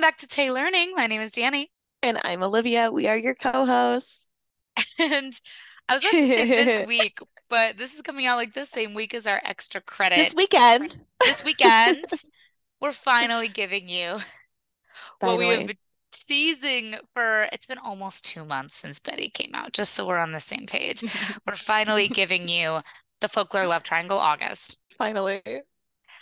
Welcome back to Tay Learning. My name is Danny. And I'm Olivia. We are your co hosts. And I was about to say this week, but this is coming out like the same week as our extra credit. This weekend. This weekend, we're finally giving you what we have been teasing for. It's been almost two months since Betty came out, just so we're on the same page. we're finally giving you the Folklore Love Triangle August. Finally.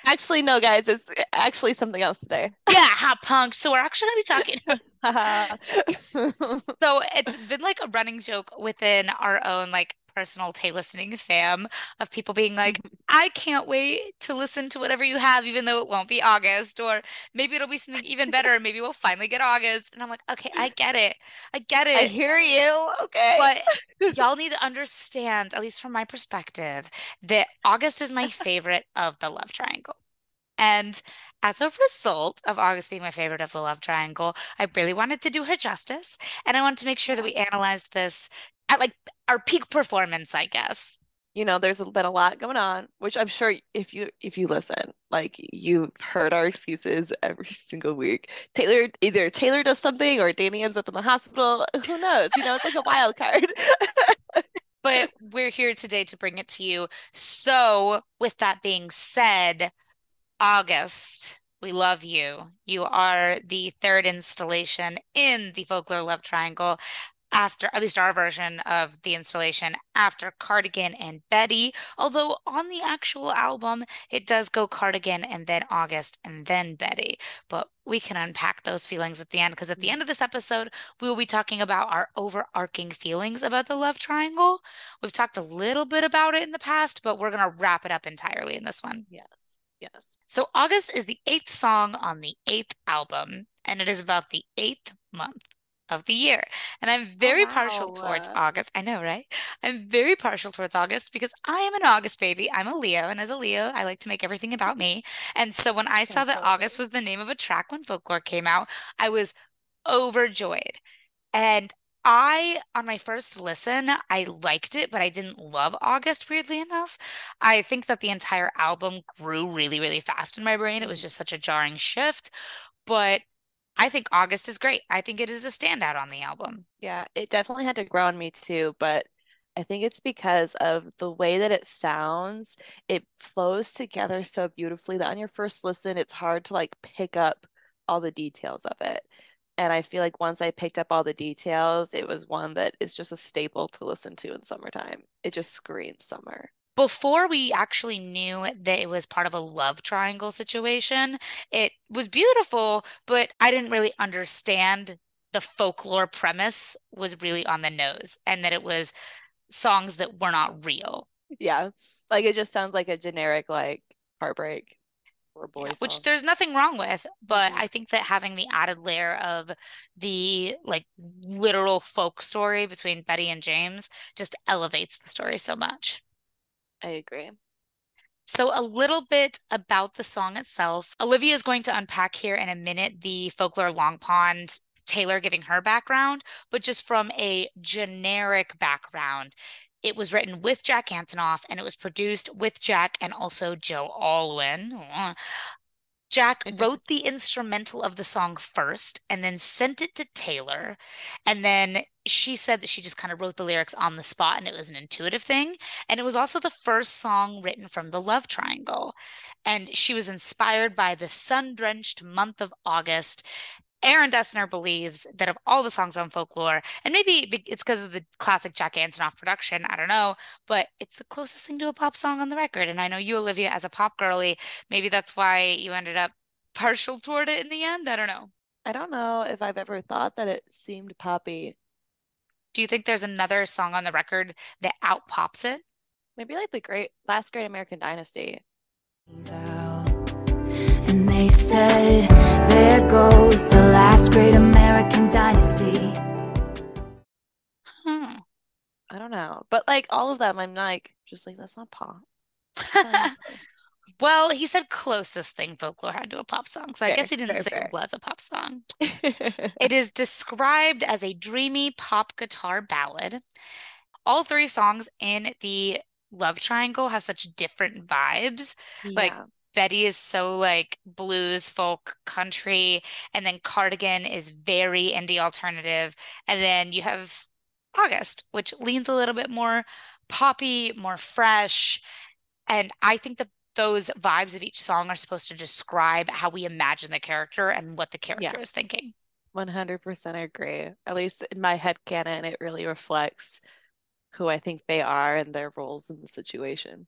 Actually, no, guys, it's actually something else today. Yeah, hot punk. So we're actually gonna be talking. so it's been like a running joke within our own like personal Tay listening fam of people being like, mm-hmm. I can't wait to listen to whatever you have, even though it won't be August, or maybe it'll be something even better. and Maybe we'll finally get August. And I'm like, okay, I get it. I get it. I hear you. Okay. But y'all need to understand, at least from my perspective, that August is my favorite of the love triangle. And as a result of August being my favorite of the love triangle, I really wanted to do her justice. And I wanted to make sure that we analyzed this at like our peak performance, I guess. You know, there's been a lot going on, which I'm sure if you if you listen, like you've heard our excuses every single week. Taylor either Taylor does something or Danny ends up in the hospital. Who knows? You know, it's like a wild card. but we're here today to bring it to you. So, with that being said, August, we love you. You are the third installation in the Folklore Love Triangle after at least our version of the installation after Cardigan and Betty. Although on the actual album, it does go Cardigan and then August and then Betty. But we can unpack those feelings at the end because at the mm-hmm. end of this episode, we will be talking about our overarching feelings about the love triangle. We've talked a little bit about it in the past, but we're going to wrap it up entirely in this one. Yes. Yes. So August is the eighth song on the eighth album, and it is about the eighth month of the year. And I'm very oh, wow. partial towards August. I know, right? I'm very partial towards August because I am an August baby. I'm a Leo. And as a Leo, I like to make everything about me. And so when I saw that August was the name of a track when folklore came out, I was overjoyed. And I, on my first listen, I liked it, but I didn't love August, weirdly enough. I think that the entire album grew really, really fast in my brain. It was mm-hmm. just such a jarring shift. But I think August is great. I think it is a standout on the album. Yeah, it definitely had to grow on me too, but I think it's because of the way that it sounds. It flows together so beautifully that on your first listen, it's hard to like pick up all the details of it. And I feel like once I picked up all the details, it was one that is just a staple to listen to in summertime. It just screams summer. Before we actually knew that it was part of a love triangle situation, it was beautiful, but I didn't really understand the folklore premise was really on the nose and that it was songs that were not real. Yeah. Like it just sounds like a generic like heartbreak or boy yeah, which there's nothing wrong with but mm-hmm. i think that having the added layer of the like literal folk story between betty and james just elevates the story so much i agree so, a little bit about the song itself. Olivia is going to unpack here in a minute the folklore Long Pond Taylor giving her background, but just from a generic background, it was written with Jack Antonoff and it was produced with Jack and also Joe Alwyn. Jack wrote the instrumental of the song first and then sent it to Taylor. And then she said that she just kind of wrote the lyrics on the spot and it was an intuitive thing. And it was also the first song written from the love triangle. And she was inspired by the sun drenched month of August Aaron Dessner believes that of all the songs on folklore, and maybe it's because of the classic Jack Antonoff production, I don't know, but it's the closest thing to a pop song on the record. And I know you, Olivia, as a pop girly, maybe that's why you ended up partial toward it in the end. I don't know. I don't know if I've ever thought that it seemed poppy. Do you think there's another song on the record that out pops it? Maybe like the great last great American Dynasty. And they said, There goes the last great American dynasty. Hmm. I don't know. But like all of them, I'm like, just like, that's not pop. well, he said closest thing folklore had to a pop song. So fair, I guess he didn't fair, say fair. it was a pop song. it is described as a dreamy pop guitar ballad. All three songs in the love triangle have such different vibes. Yeah. Like Betty is so like blues, folk, country, and then Cardigan is very indie alternative. And then you have August, which leans a little bit more poppy, more fresh. And I think that those vibes of each song are supposed to describe how we imagine the character and what the character yeah. is thinking. 100% agree. At least in my head canon, it really reflects who I think they are and their roles in the situation.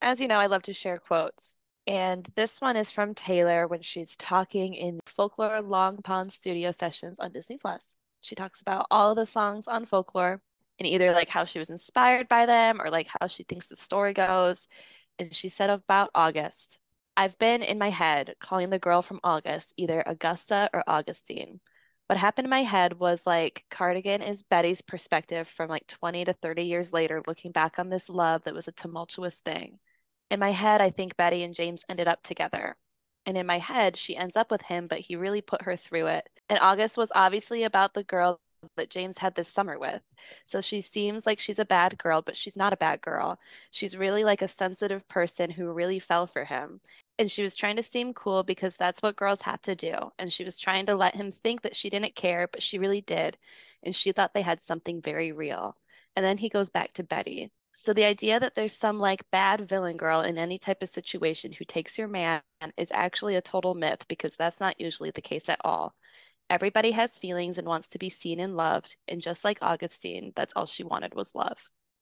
As you know, I love to share quotes. And this one is from Taylor when she's talking in Folklore Long Pond studio sessions on Disney Plus. She talks about all the songs on Folklore and either like how she was inspired by them or like how she thinks the story goes. And she said about August, I've been in my head calling the girl from August either Augusta or Augustine. What happened in my head was like Cardigan is Betty's perspective from like 20 to 30 years later, looking back on this love that was a tumultuous thing. In my head, I think Betty and James ended up together. And in my head, she ends up with him, but he really put her through it. And August was obviously about the girl that James had this summer with. So she seems like she's a bad girl, but she's not a bad girl. She's really like a sensitive person who really fell for him. And she was trying to seem cool because that's what girls have to do. And she was trying to let him think that she didn't care, but she really did. And she thought they had something very real. And then he goes back to Betty. So the idea that there's some like bad villain girl in any type of situation who takes your man is actually a total myth because that's not usually the case at all. Everybody has feelings and wants to be seen and loved. And just like Augustine, that's all she wanted was love.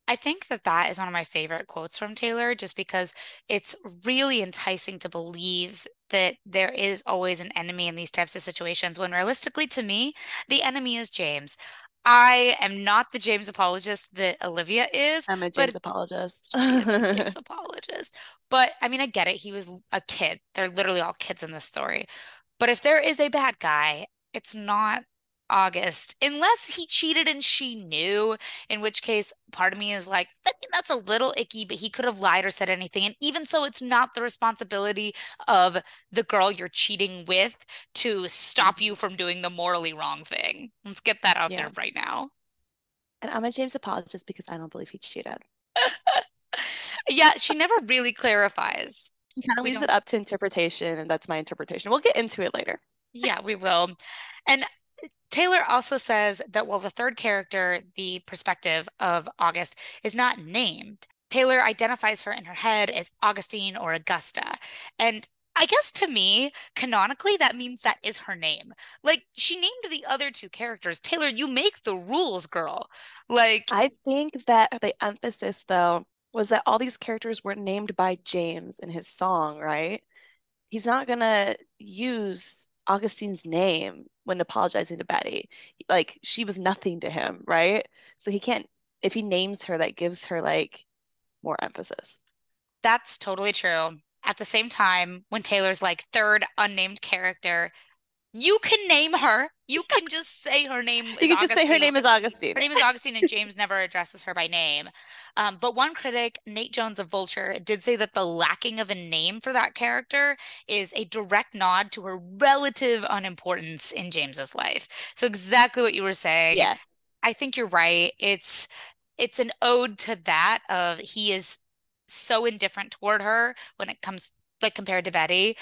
I think that that is one of my favorite quotes from Taylor, just because it's really enticing to believe that there is always an enemy in these types of situations when realistically, to me, the enemy is James. I am not the James apologist that Olivia is. I'm a James apologist. a James apologist. But I mean, I get it. He was a kid. They're literally all kids in this story. But if there is a bad guy, it's not August, unless he cheated and she knew, in which case part of me is like, I mean, that's a little icky, but he could have lied or said anything. And even so, it's not the responsibility of the girl you're cheating with to stop you from doing the morally wrong thing. Let's get that out yeah. there right now. And I'm a James apologist because I don't believe he cheated. yeah, she never really clarifies. He kind of leaves it up to interpretation, and that's my interpretation. We'll get into it later. yeah, we will. And Taylor also says that while the third character, the perspective of August, is not named, Taylor identifies her in her head as Augustine or Augusta. And I guess to me, canonically, that means that is her name. Like she named the other two characters. Taylor, you make the rules, girl. Like I think that the emphasis though was that all these characters were named by James in his song, right? He's not gonna use Augustine's name when apologizing to Betty. Like she was nothing to him, right? So he can't if he names her that gives her like more emphasis. That's totally true. At the same time, when Taylor's like third unnamed character, you can name her. You can just say her name. you can just say her name is Augustine. Her name is Augustine, and James never addresses her by name. Um, but one critic, Nate Jones of Vulture, did say that the lacking of a name for that character is a direct nod to her relative unimportance in James's life. So exactly what you were saying. Yeah. I think you're right. It's it's an ode to that of he is so indifferent toward her when it comes like compared to Betty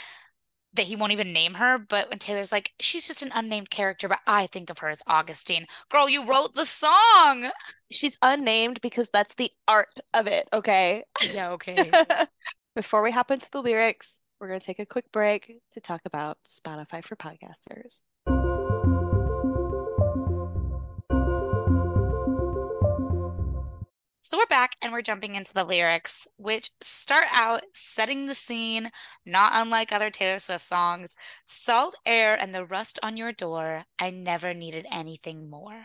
that he won't even name her. But when Taylor's like, she's just an unnamed character, but I think of her as Augustine. Girl, you wrote the song. She's unnamed because that's the art of it. Okay. Yeah. Okay. Before we hop into the lyrics, we're going to take a quick break to talk about Spotify for podcasters. So we're back and we're jumping into the lyrics, which start out setting the scene, not unlike other Taylor Swift songs. Salt air and the rust on your door. I never needed anything more.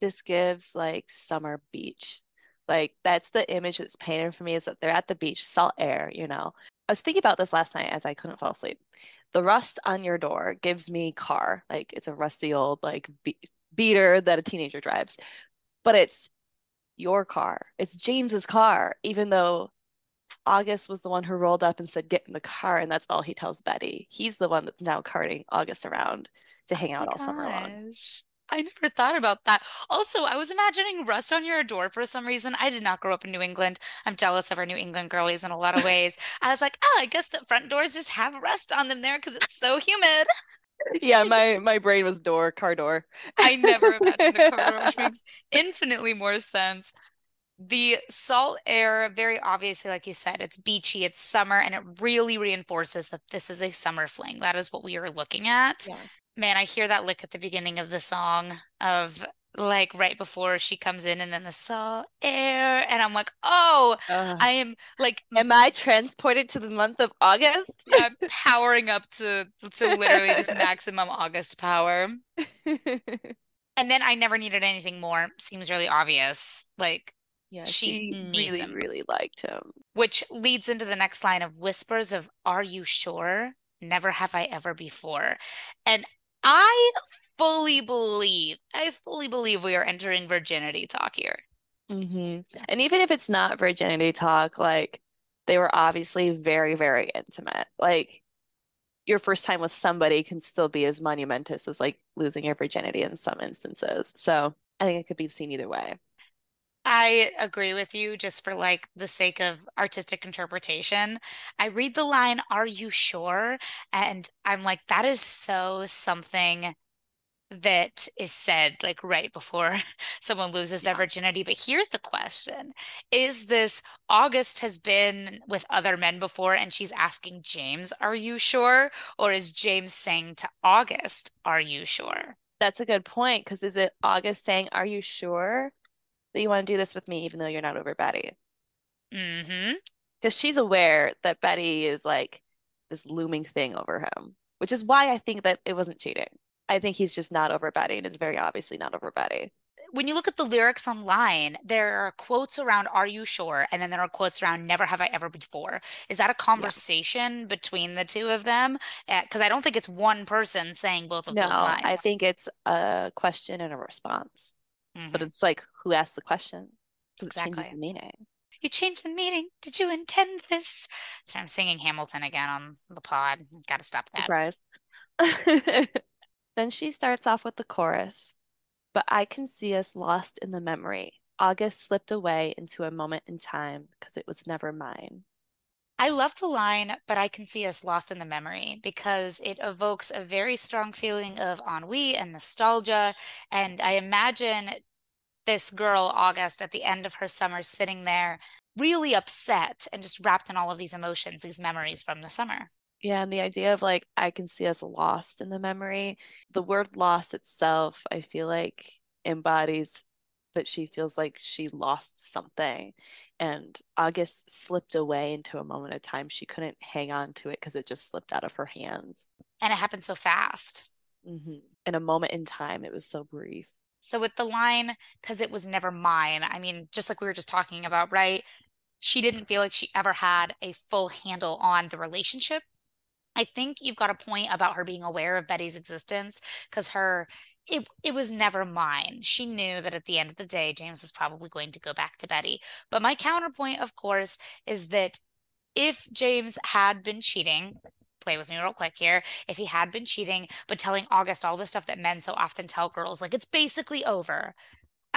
This gives like summer beach. Like that's the image that's painted for me is that they're at the beach, salt air, you know. I was thinking about this last night as I couldn't fall asleep. The rust on your door gives me car. Like it's a rusty old like be- beater that a teenager drives. But it's your car. It's James's car, even though August was the one who rolled up and said, Get in the car. And that's all he tells Betty. He's the one that's now carting August around to hang oh out oh all gosh. summer long. I never thought about that. Also, I was imagining rust on your door for some reason. I did not grow up in New England. I'm jealous of our New England girlies in a lot of ways. I was like, oh, I guess the front doors just have rust on them there because it's so humid. Yeah, my my brain was door, car door. I never imagined a car door, which makes infinitely more sense. The salt air, very obviously, like you said, it's beachy, it's summer, and it really reinforces that this is a summer fling. That is what we are looking at. Yeah. Man, I hear that lick at the beginning of the song of like right before she comes in and then the salt air and i'm like oh Ugh. i am like Am I transported to the month of August? I'm powering up to to literally just maximum august power and then i never needed anything more seems really obvious like yeah, She she really, him. really liked him. which leads into the next line of whispers of are you sure never have i ever before and i fully believe i fully believe we are entering virginity talk here hmm And even if it's not virginity talk, like they were obviously very, very intimate. Like your first time with somebody can still be as monumentous as like losing your virginity in some instances. So I think it could be seen either way. I agree with you just for like the sake of artistic interpretation. I read the line, Are you sure? And I'm like, that is so something that is said like right before someone loses their virginity. But here's the question Is this August has been with other men before and she's asking James, Are you sure? Or is James saying to August, Are you sure? That's a good point. Because is it August saying, Are you sure that you want to do this with me, even though you're not over Betty? Mm-hmm. Because she's aware that Betty is like this looming thing over him, which is why I think that it wasn't cheating. I think he's just not over Betty, and it's very obviously not over Betty. when you look at the lyrics online, there are quotes around "Are you sure?" and then there are quotes around "Never have I ever before." Is that a conversation between the two of them? Because I don't think it's one person saying both of No, those lines. I think it's a question and a response, but Mhm. it's like who asked the question? Because it changes Exactly. the meaning. You changed the meaning. Did you intend this? So I'm singing Hamilton again on the pod. Got to stop that. Surprise. Then she starts off with the chorus, but I can see us lost in the memory. August slipped away into a moment in time because it was never mine. I love the line, but I can see us lost in the memory because it evokes a very strong feeling of ennui and nostalgia. And I imagine this girl, August, at the end of her summer, sitting there really upset and just wrapped in all of these emotions, these memories from the summer. Yeah, and the idea of like I can see us lost in the memory, the word lost itself, I feel like embodies that she feels like she lost something. And August slipped away into a moment of time. She couldn't hang on to it because it just slipped out of her hands. And it happened so fast. hmm In a moment in time, it was so brief. So with the line, because it was never mine, I mean, just like we were just talking about, right? She didn't feel like she ever had a full handle on the relationship. I think you've got a point about her being aware of Betty's existence because her it it was never mine. She knew that at the end of the day, James was probably going to go back to Betty. But my counterpoint, of course, is that if James had been cheating, play with me real quick here. If he had been cheating, but telling August all the stuff that men so often tell girls, like it's basically over.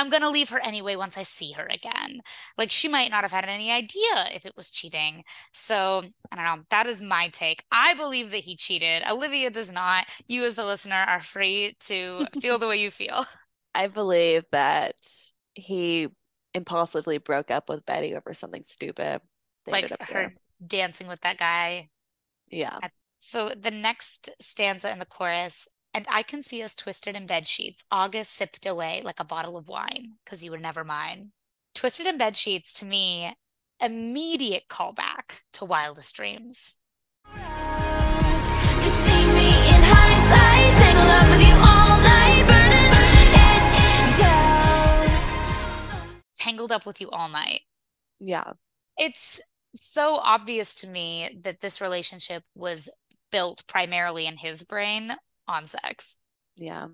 I'm going to leave her anyway once I see her again. Like she might not have had any idea if it was cheating. So I don't know. That is my take. I believe that he cheated. Olivia does not. You, as the listener, are free to feel the way you feel. I believe that he impulsively broke up with Betty over something stupid. They like her dancing with that guy. Yeah. So the next stanza in the chorus, and I can see us twisted in bed sheets. August sipped away like a bottle of wine, because you were never mine. Twisted in bed sheets to me, immediate callback to wildest dreams. You see me in hindsight, tangled up with you all night, burning, burning it down. Tangled up with you all night. Yeah. It's so obvious to me that this relationship was built primarily in his brain on sex. Yeah.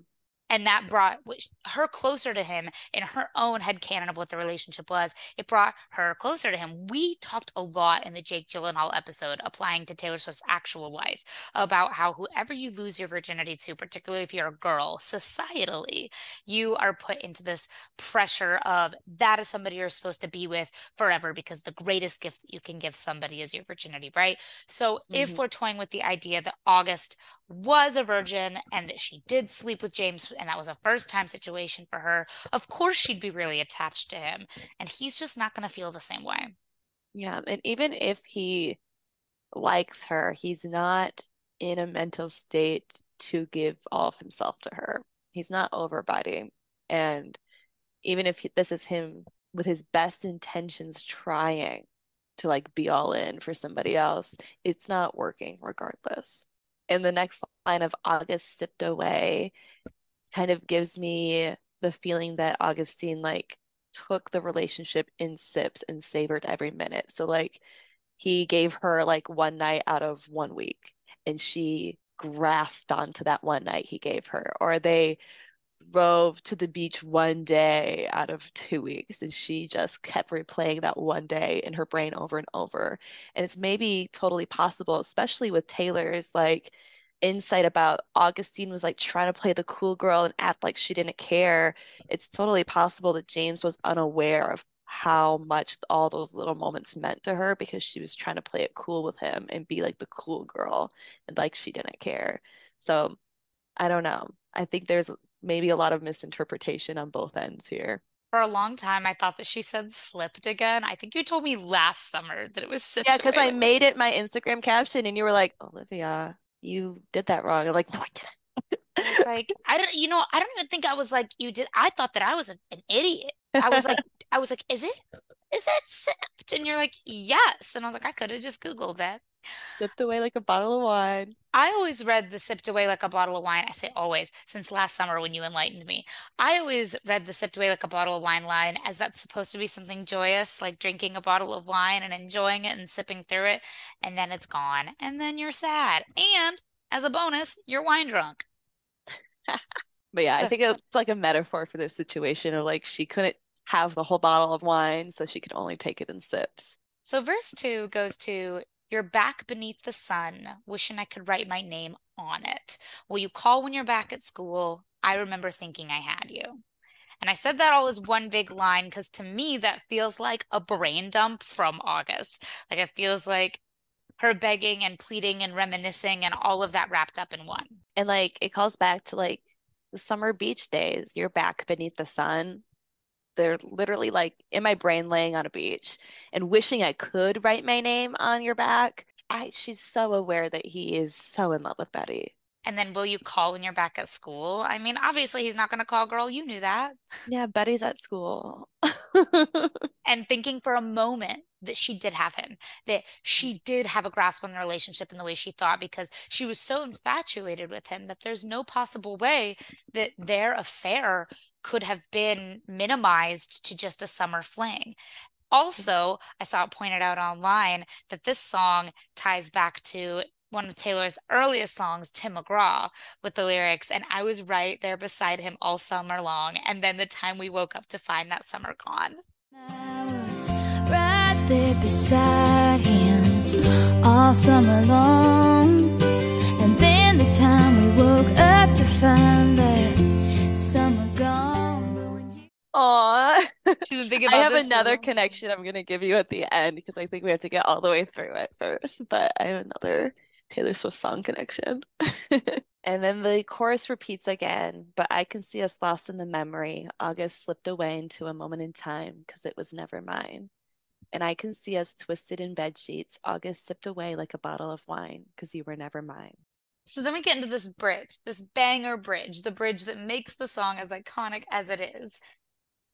and that brought her closer to him in her own head canon of what the relationship was. It brought her closer to him. We talked a lot in the Jake Gyllenhaal episode, applying to Taylor Swift's actual life, about how whoever you lose your virginity to, particularly if you're a girl, societally, you are put into this pressure of that is somebody you're supposed to be with forever because the greatest gift you can give somebody is your virginity, right? So mm-hmm. if we're toying with the idea that August was a virgin and that she did sleep with James and that was a first time situation for her, of course she'd be really attached to him. And he's just not going to feel the same way. Yeah. And even if he likes her, he's not in a mental state to give all of himself to her. He's not over Betty. And even if he, this is him with his best intentions trying to like be all in for somebody else, it's not working regardless. And the next line of August sipped away kind of gives me the feeling that Augustine like took the relationship in sips and savored every minute. So like he gave her like one night out of one week and she grasped onto that one night he gave her or they drove to the beach one day out of two weeks and she just kept replaying that one day in her brain over and over. And it's maybe totally possible especially with taylor's like insight about augustine was like trying to play the cool girl and act like she didn't care. It's totally possible that james was unaware of how much all those little moments meant to her because she was trying to play it cool with him and be like the cool girl and like she didn't care. So i don't know. I think there's maybe a lot of misinterpretation on both ends here. For a long time, I thought that she said slipped again. I think you told me last summer that it was Yeah, because I made it my Instagram caption and you were like, Olivia, you did that wrong. I'm like, no, I didn't. Like, I don't, you know, I don't even think I was like, you did. I thought that I was a, an idiot. I was like, I was like, is it, is it sipped? And you're like, yes. And I was like, I could have just Googled that. Sipped away like a bottle of wine. I always read the sipped away like a bottle of wine. I say always, since last summer when you enlightened me. I always read the sipped away like a bottle of wine line as that's supposed to be something joyous, like drinking a bottle of wine and enjoying it and sipping through it. And then it's gone. And then you're sad. And as a bonus, you're wine drunk. but yeah, so, I think it's like a metaphor for this situation of like she couldn't have the whole bottle of wine, so she could only take it in sips. So verse two goes to you're back beneath the sun, wishing I could write my name on it. Will you call when you're back at school? I remember thinking I had you. And I said that all as one big line because to me, that feels like a brain dump from August. Like it feels like her begging and pleading and reminiscing and all of that wrapped up in one. And like it calls back to like the summer beach days. You're back beneath the sun they're literally like in my brain laying on a beach and wishing I could write my name on your back. I she's so aware that he is so in love with Betty. And then will you call when you're back at school? I mean, obviously he's not going to call, girl. You knew that. Yeah, Betty's at school. and thinking for a moment that she did have him, that she mm. did have a grasp on the relationship in the way she thought, because she was so infatuated with him that there's no possible way that their affair could have been minimized to just a summer fling. Mm-hmm. Also, I saw it pointed out online that this song ties back to one of Taylor's earliest songs, Tim McGraw, with the lyrics. And I was right there beside him all summer long. And then the time we woke up to find that summer gone. I was right there beside him all summer long. And then the time we Aw. I have another connection I'm going to give you at the end because I think we have to get all the way through it first. But I have another Taylor Swift song connection. and then the chorus repeats again, but I can see us lost in the memory. August slipped away into a moment in time because it was never mine. And I can see us twisted in bed sheets. August sipped away like a bottle of wine because you were never mine. So then we get into this bridge, this banger bridge, the bridge that makes the song as iconic as it is.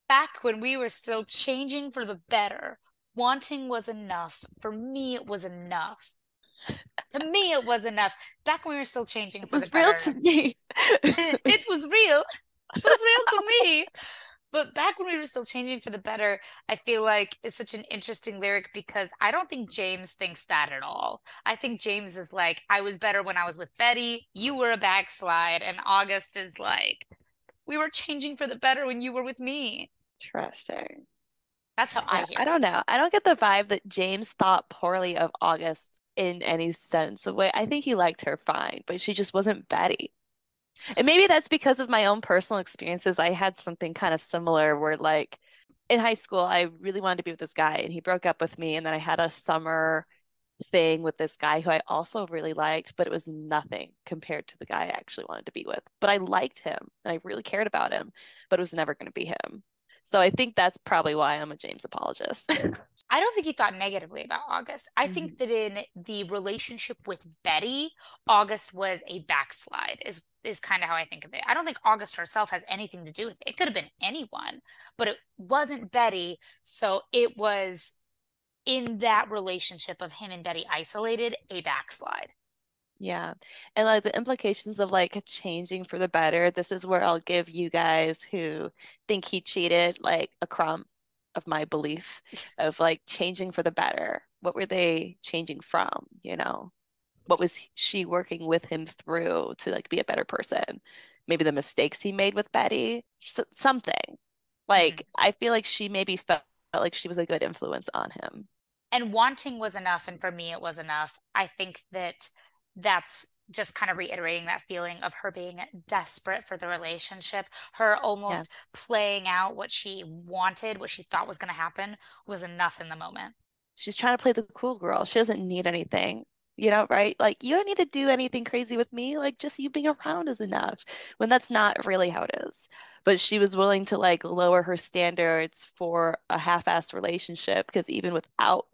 Back when we were still changing for the better, wanting was enough. For me, it was enough. To me it was enough. Back when we were still changing it was real to me. It was real. It was real to me. But back when we were still changing for the better i feel like it's such an interesting lyric because i don't think james thinks that at all. I think james is like i was better when i was with betty. You were a backslide. And august is like We were changing for the better when you were with me. Interesting. That's how I Yeah, I don't know. I don't get the vibe that James thought poorly of August in any sense of way. I think he liked her fine, but she just wasn't Betty. And maybe that's because of my own personal experiences. I had something kind of similar where, like, in high school, I really wanted to be with this guy, and he broke up with me. And then I had a summer thing with this guy who I also really liked, but it was nothing compared to the guy I actually wanted to be with. But I liked him and I really cared about him, but it was never going to be him. So I think that's probably why I'm a James apologist. I don't think he thought negatively about August. I think mm-hmm. that in the relationship with Betty, August was a backslide, is is kind of how I think of it. I don't think August herself has anything to do with it. It could have been anyone, but it wasn't Betty. So it was in that relationship of him and Betty isolated, a backslide. Yeah. And like the implications of like changing for the better, this is where I'll give you guys who think he cheated like a crumb of my belief of like changing for the better. What were they changing from, you know? What was she working with him through to like be a better person? Maybe the mistakes he made with Betty, something. Mm-hmm. Like I feel like she maybe felt like she was a good influence on him. And wanting was enough, and for me, it was enough. I think that that's just kind of reiterating that feeling of her being desperate for the relationship, her almost playing out what she wanted, what she thought was going to happen was enough in the moment. She's trying to play the cool girl. She doesn't need anything, you know, right? Like, you don't need to do anything crazy with me. Like, just you being around is enough. When that's not really how it is. But she was willing to like lower her standards for a half-assed relationship because even without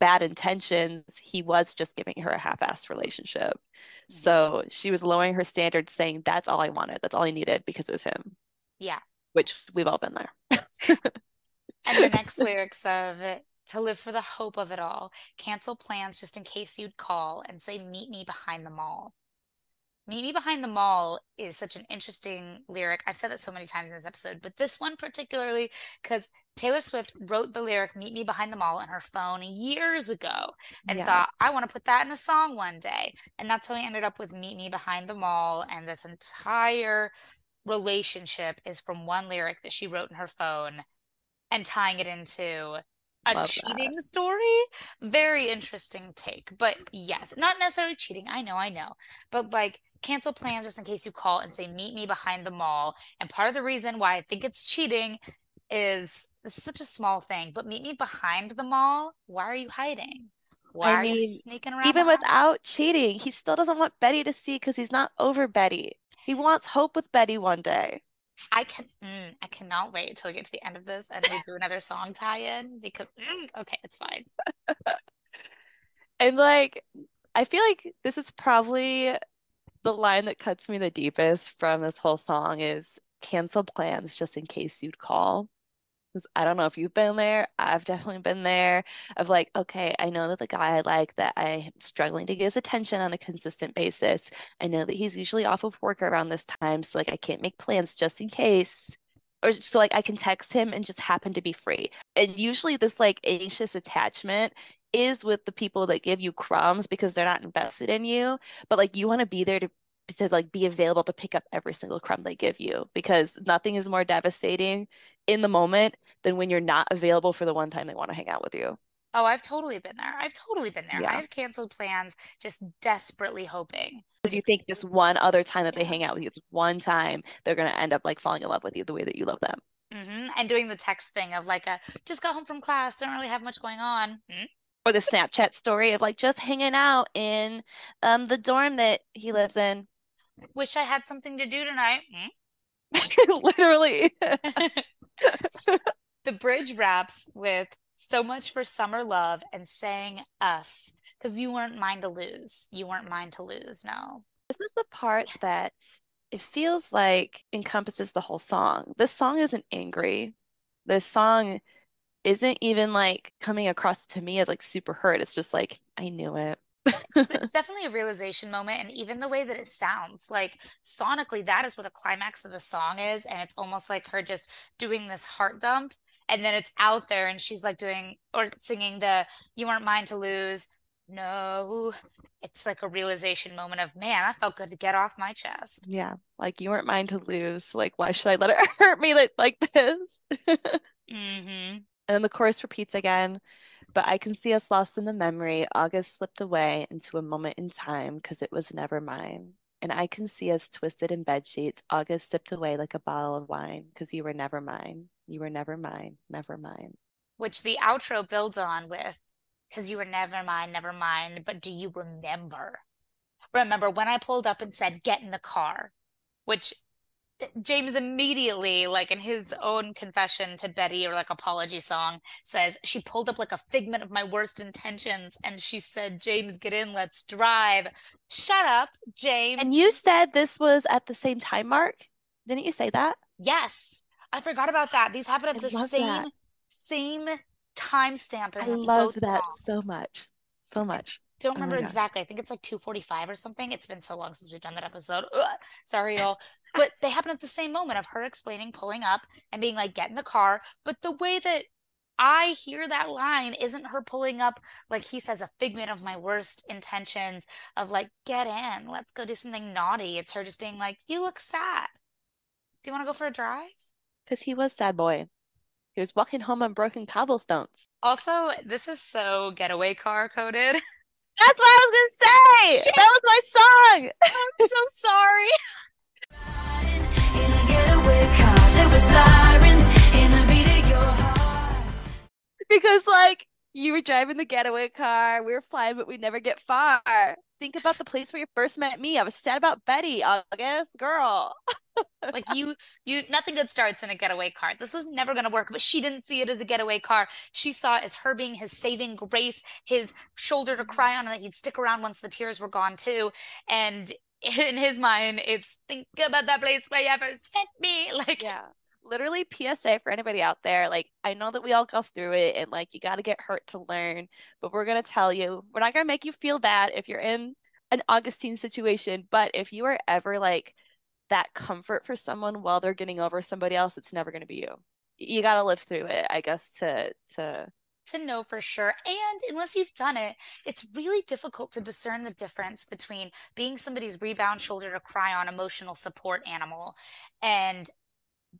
bad intentions, he was just giving her a half-assed relationship. Mm-hmm. So she was lowering her standards, saying, That's all I wanted. That's all I needed because it was him. Yeah. Which we've all been there. And the next lyrics of to live for the hope of it all, cancel plans just in case you'd call and say, Meet me behind the mall. Meet Me Behind the Mall is such an interesting lyric. I've said that so many times in this episode, but this one particularly because Taylor Swift wrote the lyric Meet Me Behind the Mall in her phone years ago and Yeah. thought, I want to put that in a song one day. And that's how we ended up with Meet Me Behind the Mall. And this entire relationship is from one lyric that she wrote in her phone and tying it into a Love that. cheating story. Very interesting take. But yes, not necessarily cheating. I know, I know. But like cancel plans just in case you call and say meet me behind the mall. And part of the reason why I think it's cheating is this is such a small thing, but meet me behind the mall. Why are you hiding? Why I are you sneaking around? Even behind? without cheating, he still doesn't want Betty to see because he's not over Betty. He wants hope with Betty one day. I can mm, I cannot wait till we get to the end of this and we do another song tie-in because mm, okay, it's fine. And like, I feel like this is probably the line that cuts me the deepest from this whole song is cancel plans just in case you'd call. 'Cause I don't know if you've been there. I've definitely been there of like, okay, I know that the guy I like that I'm struggling to get his attention on a consistent basis. I know that he's usually off of work around this time, so like I can't make plans just in case. Or so like I can text him and just happen to be free. And usually this like anxious attachment is with the people that give you crumbs because they're not invested in you, but like you want to be there to to like be available to pick up every single crumb they give you because nothing is more devastating in the moment than when you're not available for the one time they want to hang out with you. Oh, I've totally been there. I've totally been there. Yeah. I've canceled plans just desperately hoping. Because you think this one other time that they hang out with you, this one time they're gonna end up like falling in love with you the way that you love them. hmm And doing the text thing of like a just got home from class, don't really have much going on. Hmm? Or the Snapchat story of like just hanging out in um the dorm that he lives in. Wish I had something to do tonight. Hmm? Literally. The bridge wraps with so much for summer love and saying us because you weren't mine to lose. You weren't mine to lose. No. This is the part that it feels like encompasses the whole song. This song isn't angry. This song isn't even like coming across to me as like super hurt. It's just like, I knew it. It's, definitely a realization moment. And even the way that it sounds, like sonically, that is what a climax of the song is. And it's almost like her just doing this heart dump. And then it's out there and she's like doing or singing the You Weren't Mine to Lose. no. It's like a realization moment of, man, i felt good to get off my chest. Yeah. Like you weren't mine to lose. Like, why should I let it hurt me like, like this? hmm And then the chorus repeats again. But I can see us lost in the memory. August slipped away into a moment in time because it was never mine. And I can see us twisted in bed sheets. August sipped away like a bottle of wine because you were never mine. You were never mine. Never mine. Which the outro builds on with, because you were never mine, never mine. But do you remember? Remember when I pulled up and said, get in the car? Which James immediately, like in his own confession to Betty or like apology song, says she pulled up like a figment of my worst intentions and she said, James, get in, let's drive. Shut up, James. And you said this was at the same time mark? Didn't you say that? Yes. I forgot about that. These happen at I the same that. same timestamp. I love that songs. so much. So much. Don't Oh remember God. exactly. I think it's like 245 or something. It's been so long since we've done that episode. Ugh. Sorry, y'all. But they happen at the same moment of her explaining pulling up and being like, get in the car. But the way that I hear that line isn't her pulling up, like he says, a figment of my worst intentions of like, get in, let's go do something naughty. It's her just being like, you look sad. Do you want to go for a drive? Because he was sad boy. He was walking home on broken cobblestones. Also, this is so getaway car coded. That's what I was gonna say. Shit. That was my song. I'm so sorry. In a getaway car, there were sirens in the beat of your heart. because like you were driving the getaway car, we were flying, but we never get far. Think about the place where you first met me. I was sad about Betty, August, girl. Like you, you, nothing good starts in a getaway car. This was never going to work, but she didn't see it as a getaway car. She saw it as her being his saving grace, his shoulder to cry on, and that he'd stick around once the tears were gone too. And in his mind, it's think about that place where you first met me. Like, Yeah. Literally PSA for anybody out there. Like, I know that we all go through it and like you got to get hurt to learn, but we're going to tell you, we're not going to make you feel bad if you're in an Augustine situation. But if you are ever like that comfort for someone while they're getting over somebody else, it's never going to be you. You got to live through it, I guess, to, to, to know for sure. And unless you've done it, it's really difficult to discern the difference between being somebody's rebound shoulder to cry on emotional support animal and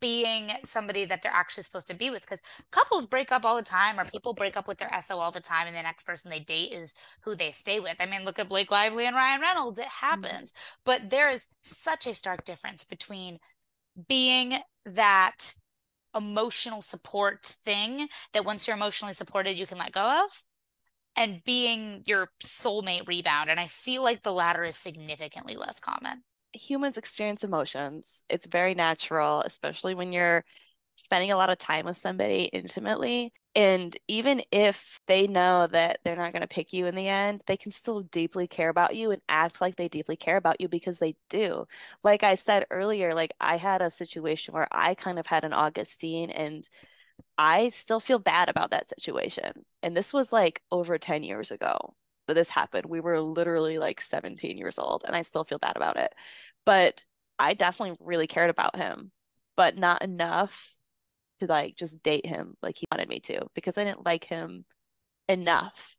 being somebody that they're actually supposed to be with because couples break up all the time or people break up with their SO all the time and the next person they date is who they stay with. I mean, look at Blake Lively and Ryan Reynolds. It mm-hmm. happens. But there is such a stark difference between being that emotional support thing that once you're emotionally supported, you can let go of, and being your soulmate rebound. And I feel like the latter is significantly less common. Humans experience emotions. It's very natural, especially when you're spending a lot of time with somebody intimately. And even if they know that they're not going to pick you in the end, they can still deeply care about you and act like they deeply care about you because they do. Like I said earlier, like I had a situation where I kind of had an Augustine and I still feel bad about that situation. And this was like over 10 years ago that this happened. We were literally like 17 years old and I still feel bad about it. But I definitely really cared about him, but not enough to like just date him like he wanted me to because I didn't like him enough.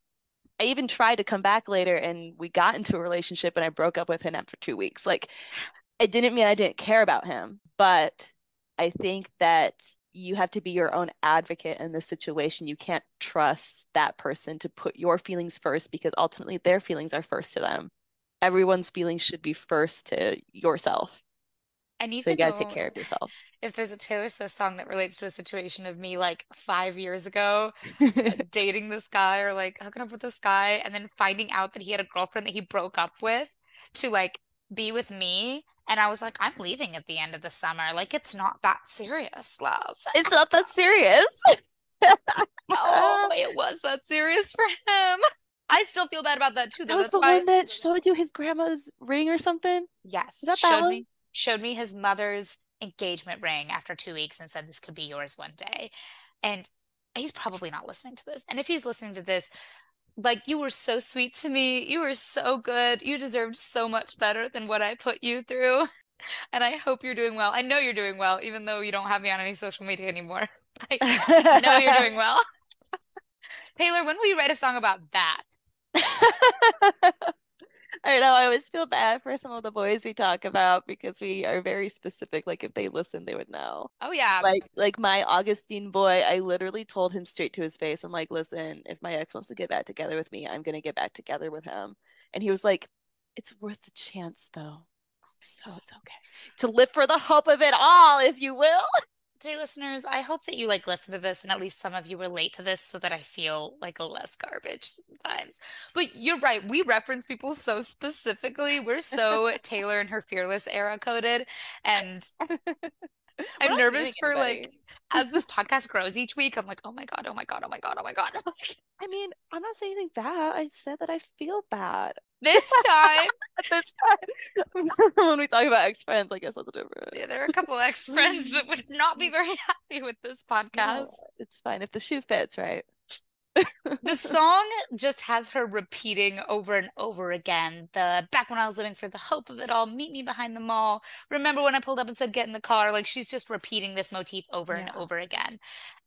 I even tried to come back later and we got into a relationship and I broke up with him after two weeks. Like it didn't mean I didn't care about him, but I think that you have to be your own advocate in this situation. You can't trust that person to put your feelings first because ultimately their feelings are first to them. Everyone's feelings should be first to yourself. I need So to you got to take care of yourself. if there's a Taylor Swift song that relates to a situation of me like five years ago dating this guy or like hooking up with this guy and then finding out that he had a girlfriend that he broke up with to like be with me. And I was like, I'm leaving at the end of the summer. Like, it's not that serious, love. It's not that serious. Oh, it was that serious for him. I still feel bad about that too, That was That's the one that showed you his grandma's ring or something. yes, that that showed one? me showed me his mother's engagement ring after two weeks and said this could be yours one day. And he's probably not listening to this. And if he's listening to this, like you were so sweet to me. You were so good. You deserved so much better than what I put you through. And I hope you're doing well. I know you're doing well, even though you don't have me on any social media anymore. I know you're doing well. Taylor, when will you write a song about that? I know. I always feel bad for some of the boys we talk about because we are very specific. Like if they listen, they would know. Oh yeah. Like like my Augustine boy, I literally told him straight to his face. I'm like, listen, if my ex wants to get back together with me, I'm gonna get back together with him. And he was like, it's worth the chance though. So it's okay. To live for the hope of it all, if you will. Today, listeners, I hope that you like listen to this and at least some of you relate to this so that I feel like less garbage sometimes. But you're right. We reference people so specifically. We're so Taylor and her fearless era coded. And I'm nervous for anybody. like as this podcast grows each week, I'm like, oh my God, oh my God, oh my God, oh my God. I mean, I'm not saying anything bad. I said that I feel bad. this time, this time, when we talk about ex friends, I guess that's different. yeah, there are a couple ex friends that would not be very happy with this podcast. No, it's fine if the shoe fits, right? The song just has her repeating over and over again the back when I was living for the hope of it all, meet me behind the mall. Remember when I pulled up and said, get in the car? Like she's just repeating this motif over and over again.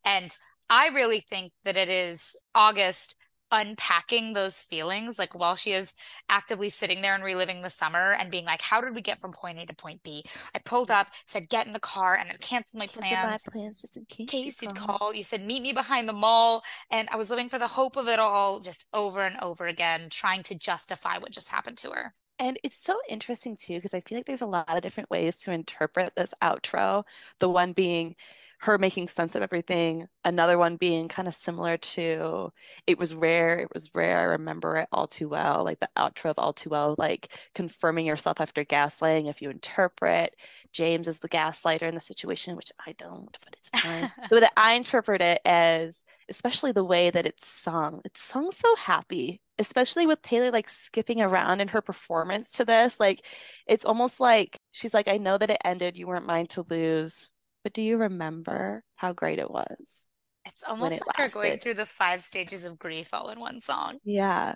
And I really think that it is August unpacking those feelings, like while she is actively sitting there and reliving the summer and being like, how did we get from point A to point B? I pulled up, said, get in the car, and then canceled my Cancel my plans plans just in case, case you you'd call. call. You said, meet me behind the mall. And I was living for the hope of it all, just over and over again, trying to justify what just happened to her. And it's so interesting too, because I feel like there's a lot of different ways to interpret this outro. The one being her making sense of everything, another one being kind of similar to it was rare, it was rare, I remember it all too well, like the outro of all too well, like confirming yourself after gaslighting. If you interpret James as the gaslighter in the situation, which I don't, but it's fine. the way that I interpret it as especially the way that it's sung. It's sung so happy, especially with Taylor like skipping around in her performance to this. Like it's almost like she's like, I know that it ended, you weren't mine to lose, but do you remember how great it was? It's almost it like her going through the five stages of grief all in one song. Yeah.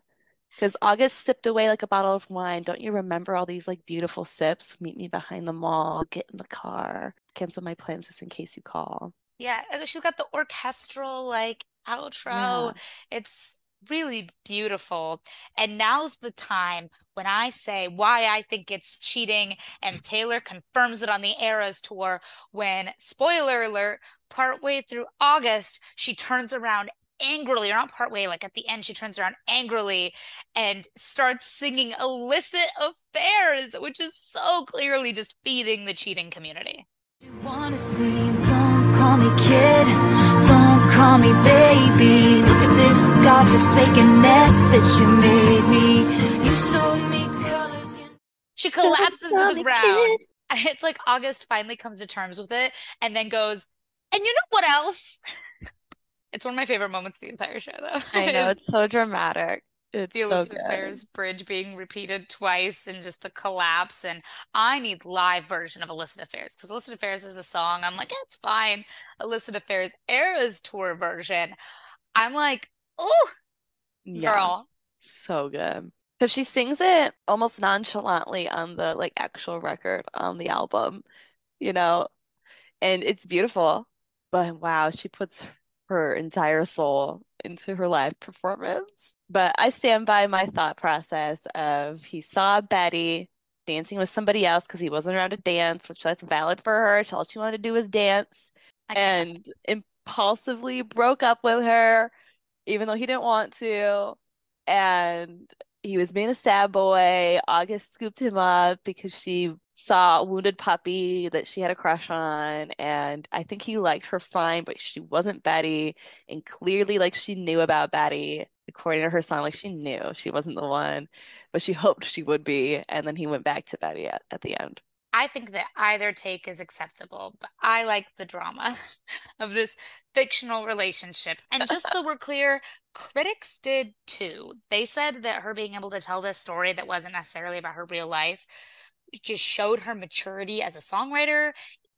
Because August sipped away like a bottle of wine. Don't you remember all these like beautiful sips? Meet me behind the mall, get in the car, cancel my plans just in case you call. Yeah, and she's got the orchestral like outro. It's really beautiful. And now's the time when I say why I think it's cheating, and Taylor confirms it on the Eras tour when, spoiler alert, partway through August, she turns around angrily, or not partway, like at the end, she turns around angrily and starts singing illicit affairs, which is so clearly just feeding the cheating community. Don't call me kid, don't call me baby. This godforsaken mess that you made me. You showed me colors. You She collapses to the ground. It's like August finally comes to terms with it and then goes, and you know what else? It's one of my favorite moments of the entire show, though. I know it's so dramatic. It's the so illicit good. affairs bridge being repeated twice and just the collapse and i need live version of illicit affairs because illicit affairs is a song i'm like it's fine illicit affairs eras tour version i'm like oh Yeah, girl so good. Because she sings it almost nonchalantly on the like actual record on the album, you know, and it's beautiful. But wow, she puts her entire soul into her live performance. But I stand by my thought process of he saw Betty dancing with somebody else because he wasn't around to dance, which that's valid for her. All she wanted to do was dance And can't. Impulsively broke up with her, even though he didn't want to. And he was being a sad boy. August scooped him up because she saw a wounded puppy that she had a crush on. And I think he liked her fine, but she wasn't Betty. And clearly, like, she knew about Betty. According to her song, like, she knew she wasn't the one, but she hoped she would be. And then he went back to Betty at, at the end. I think that either take is acceptable, but I like the drama of this fictional relationship. And just so we're clear, critics did too. They said that her being able to tell this story that wasn't necessarily about her real life just showed her maturity as a songwriter.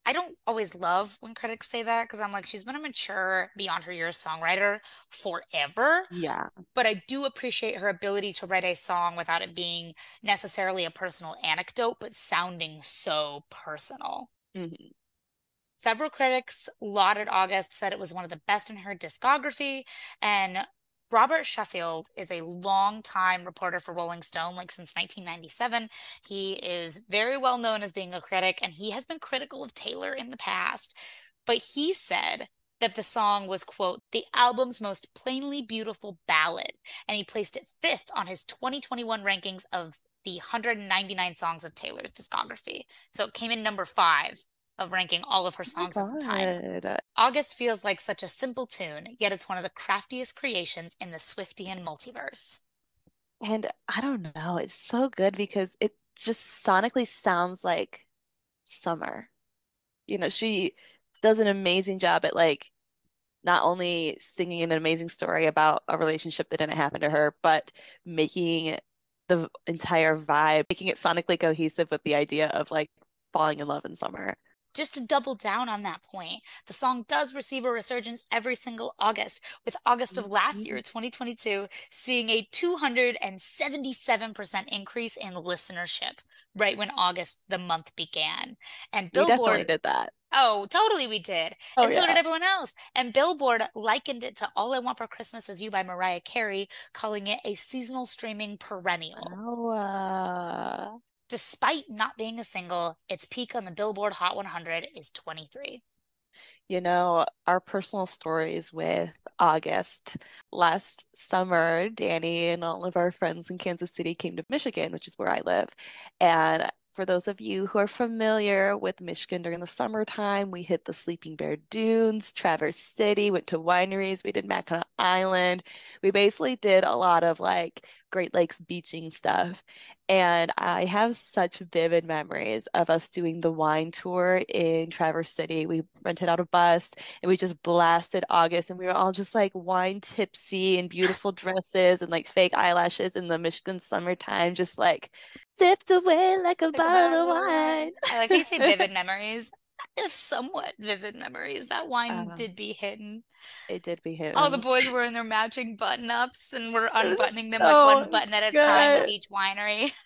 I don't always love when critics say that because I'm like, she's been a mature beyond her years songwriter forever Yeah. but I do appreciate her ability to write a song without it being necessarily a personal anecdote, but sounding so personal. Mhm. Several critics lauded August, said it was one of the best in her discography, and Robert Sheffield is a longtime reporter for Rolling Stone, like since 1997. He is very well known as being a critic, and he has been critical of Taylor in the past. But he said that the song was, quote, the album's most plainly beautiful ballad. And he placed it fifth on his 2021 rankings of the 199 songs of Taylor's discography. So it came in number five of ranking all of her Oh songs my at the time. August feels like such a simple tune, yet it's one of the craftiest creations in the Swiftian multiverse. And I don't know, it's so good because it just sonically sounds like summer. You know, she does an amazing job at like not only singing an amazing story about a relationship that didn't happen to her, but making the entire vibe, making it sonically cohesive with the idea of like falling in love in summer. Just to double down on that point, the song does receive a resurgence every single August, with August of last year, 2022, seeing a 277% increase in listenership right when August, the month, began. And Billboard, did that. oh, totally, we did. Oh And so did everyone else. And Billboard likened it to All I Want for Christmas Is You by Mariah Carey, calling it a seasonal streaming perennial. Oh, uh, Despite not being a single, its peak on the Billboard Hot 100 is 23. You know, our personal stories with August. Last summer, Danny and all of our friends in Kansas City came to Michigan, which is where I live. And for those of you who are familiar with Michigan during the summertime, we hit the Sleeping Bear Dunes, Traverse City, went to wineries, we did Mackinac Island. We basically did a lot of like Great Lakes beaching stuff. And I have such vivid memories of us doing the wine tour in Traverse City. We rented out a bus and we just blasted August, and we were all just like wine tipsy in beautiful dresses and like fake eyelashes in the Michigan summertime, just like sipped away like a Like bottle of wine. I like how you say vivid memories. I have somewhat vivid memories. That wine Uh, did be hidden. It did be hidden. All the boys were in their matching button-ups and we're unbuttoning them like one button at a time at each winery.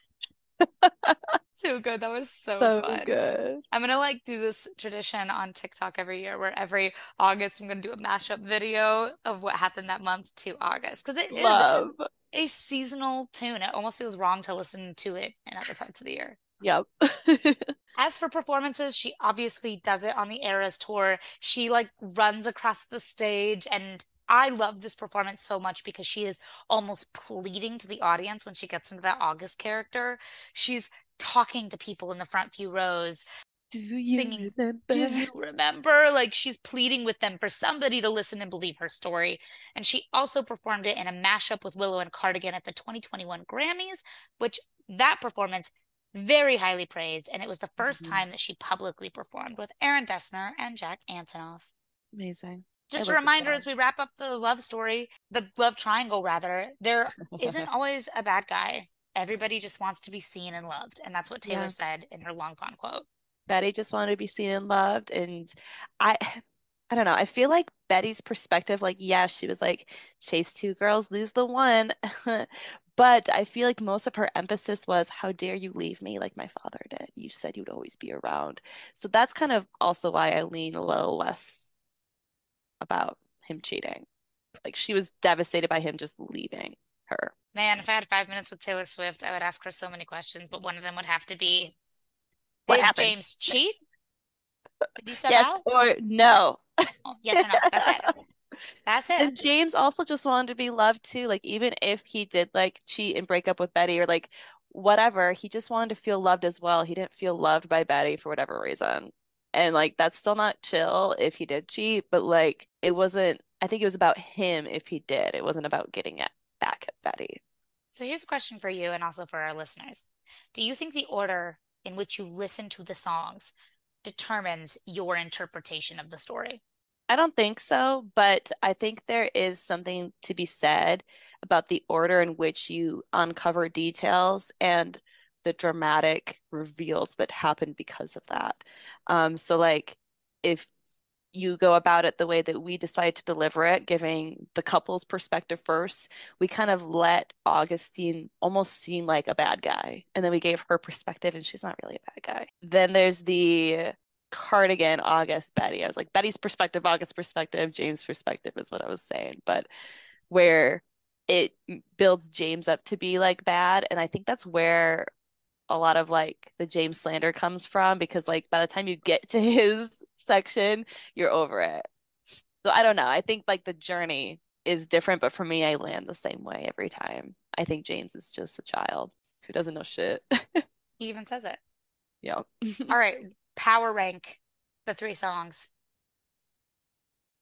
So good. That was so So fun. good. I'm gonna like do this tradition on TikTok every year where every August I'm gonna do a mashup video of what happened that month to August because it is Love. a seasonal tune. It almost feels wrong to listen to it in other parts of the year. Yep. As for performances, she obviously does it on the Eras tour. She like runs across the stage and I love this performance so much because she is almost pleading to the audience when she gets into that August character. She's talking to people in the front few rows, Do you singing, remember? Do you remember? Like she's pleading with them for somebody to listen and believe her story. And she also performed it in a mashup with Willow and Cardigan at the 2021 Grammys, which that performance very highly praised. And it was the 1st Mhm. time that she publicly performed with Aaron Dessner and Jack Antonoff. Amazing. Just I a reminder as we wrap up the love story, the love triangle, rather, there isn't always a bad guy. Everybody just wants to be seen and loved. And that's what Taylor Yeah. said in her long con quote. Betty just wanted to be seen and loved. And I I don't know. I feel like Betty's perspective, like, yeah, she was like, chase two girls, lose the one. But I feel like most of her emphasis was, how dare you leave me like my father did? You said you'd always be around. So that's kind of also why I lean a little less about him cheating. Like she was devastated by him just leaving her. Man, if I had five minutes with Taylor Swift, I would ask her so many questions, but one of them would have to be, What did happened? James cheat? Did he step Yes out? or no. Oh, yes or no? That's it. That's And it. James also just wanted to be loved too. Like even if he did like cheat and break up with Betty or like whatever, he just wanted to feel loved as well. He didn't feel loved by Betty for whatever reason. And like that's still not chill if he did cheat, but like it wasn't I think it was about him if he did. It wasn't about getting it back at Betty. So here's a question for you and also for our listeners. Do you think the order in which you listen to the songs determines your interpretation of the story? I don't think so, but I think there is something to be said about the order in which you uncover details and the dramatic reveals that happen because of that. Um, so like if you go about it the way that we decide to deliver it, giving the couple's perspective first, we kind of let Augustine almost seem like a bad guy. And then we gave her perspective, and she's not really a bad guy. Then there's the cardigan, August, Betty. I was like, Betty's perspective, august perspective, James' perspective is what I was saying. But where it builds James up to be like bad. And I think that's where a lot of like the James slander comes from because like by the time you get to his section, you're over it. So I don't know. I think like the journey is different, but for me, I land the same way every time. I think James is just a child who doesn't know shit. He even says it. yeah. All right, power rank the three songs.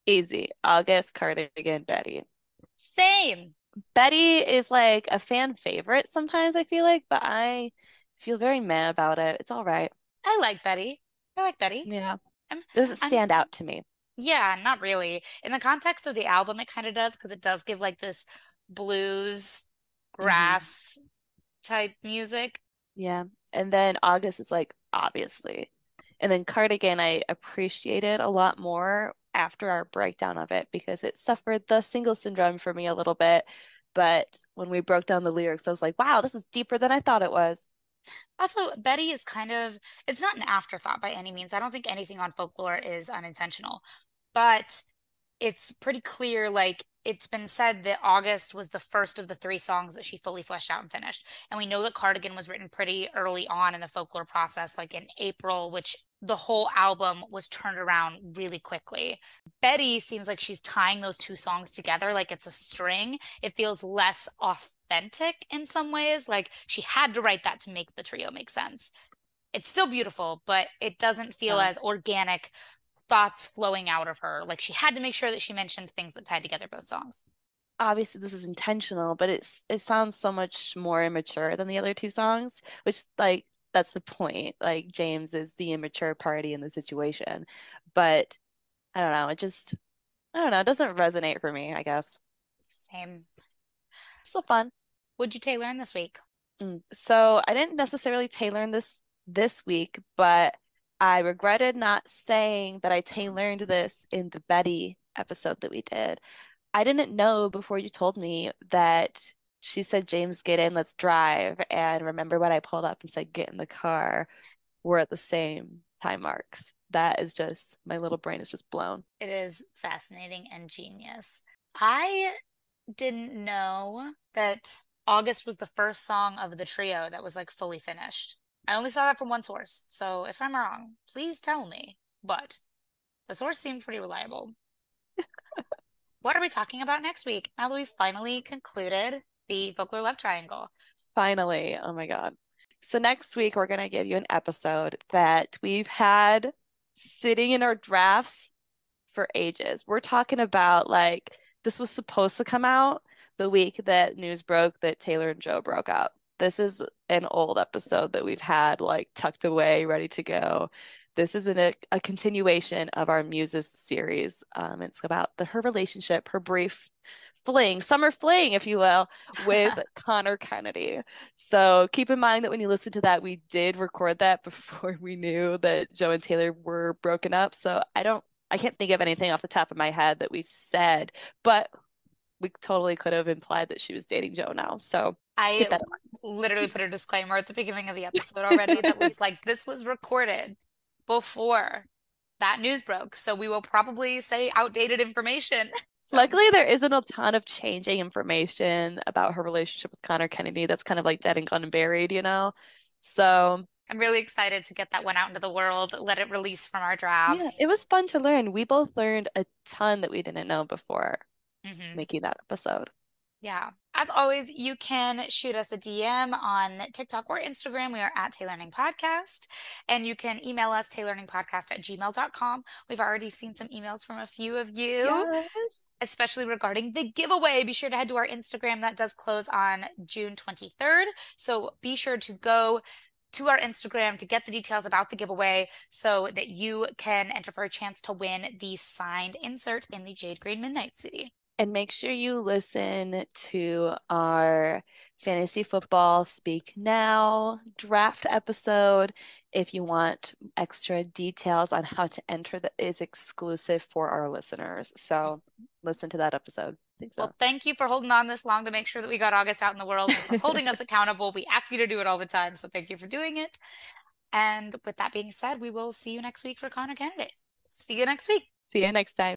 Easy. August, Cardigan, Betty. Same. Betty is like a fan favorite sometimes, I feel like, but I feel very mad about it. It's all right. I like Betty. I like Betty. Yeah. I'm- Doesn't I'm- stand out to me. Yeah, not really. In the context of the album, it kind of does because it does give like this blues, mm-hmm. grass type music. Yeah. And then August is like, obviously. And then Cardigan, I appreciated a lot more after our breakdown of it because it suffered the single syndrome for me a little bit. But when we broke down the lyrics, I was like, wow, this is deeper than I thought it was. Also, Betty is kind of, it's not an afterthought by any means. I don't think anything on folklore is unintentional, but it's pretty clear like it's been said that August was the first of the three songs that she fully fleshed out and finished. And we know that Cardigan was written pretty early on in the folklore process, like in April, which the whole album was turned around really quickly. Betty seems like she's tying those two songs together like it's a string. It feels less authentic in some ways. Like she had to write that to make the trio make sense. It's still beautiful, but it doesn't feel Yeah. as organic thoughts flowing out of her. Like she had to make sure that she mentioned things that tied together both songs. Obviously, this is intentional, but it's it sounds so much more immature than the other two songs, which like that's the point. Like James is the immature party in the situation. But I don't know, it just I don't know, it doesn't resonate for me, I guess. Same. Still fun. What'd you tailor in this week? Mm, So I didn't necessarily tailor this this week, but I regretted not saying that I tailored this in the Betty episode that we did. I didn't know before you told me that she said, James, get in, let's drive. And remember when I pulled up and said, get in the car, we're at the same time marks. That is just, my little brain is just blown. It is fascinating and genius. I didn't know that August was the first song of the trio that was like fully finished. I only saw that from one source. So if I'm wrong, please tell me. But the source seemed pretty reliable. what are we talking about next week now that we've finally concluded the folklore love triangle? Finally, oh my God. So next week, we're going to give you an episode that we've had sitting in our drafts for ages. We're talking about like this was supposed to come out the week that news broke that Taylor and Joe broke up. This is an old episode that we've had like tucked away, ready to go. This is an, a, a continuation of our Muses series. Um, it's about the, her relationship, her brief fling, summer fling, if you will, with Connor Kennedy. So keep in mind that when you listen to that, we did record that before we knew that Joe and Taylor were broken up. So I don't, I can't think of anything off the top of my head that we said, but we totally could have implied that she was dating Joe now. So I literally put a disclaimer at the beginning of the episode already that was like, this was recorded before that news broke. So we will probably say outdated information. So- Luckily, there isn't a ton of changing information about her relationship with Connor Kennedy. That's kind of like dead and gone and buried, you know? So I'm really excited to get that one out into the world, let it release from our drafts. yeah, it was fun to learn. We both learned a ton that we didn't know before Mhm. making that episode. Yeah. As always, you can shoot us a DM on TikTok or Instagram. We are at Taylearning Podcast. And you can email us, taylearningpodcast at gmail.com. We've already seen some emails from a few of you. Yes. especially regarding the giveaway. Be sure to head to our Instagram. That does close on June 23rd. So be sure to go to our Instagram to get the details about the giveaway so that you can enter for a chance to win the signed insert in the Jade Green Midnights CD. And make sure you listen to our fantasy football speak now draft episode if you want extra details on how to enter that is exclusive for our listeners. So listen to that episode. So. Well, thank you for holding on this long to make sure that we got August out in the world, holding us accountable. We ask you to do it all the time. So thank you for doing it. And with that being said, we will see you next week for Connor Kennedy. See you next week. See you next time.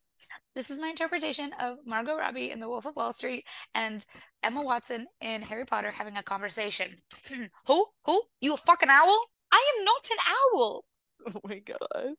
This is my interpretation of Margot Robbie in The Wolf of Wall Street and Emma Watson in Harry Potter having a conversation. Who? Who? You a fucking owl? I am not an owl. Oh my god.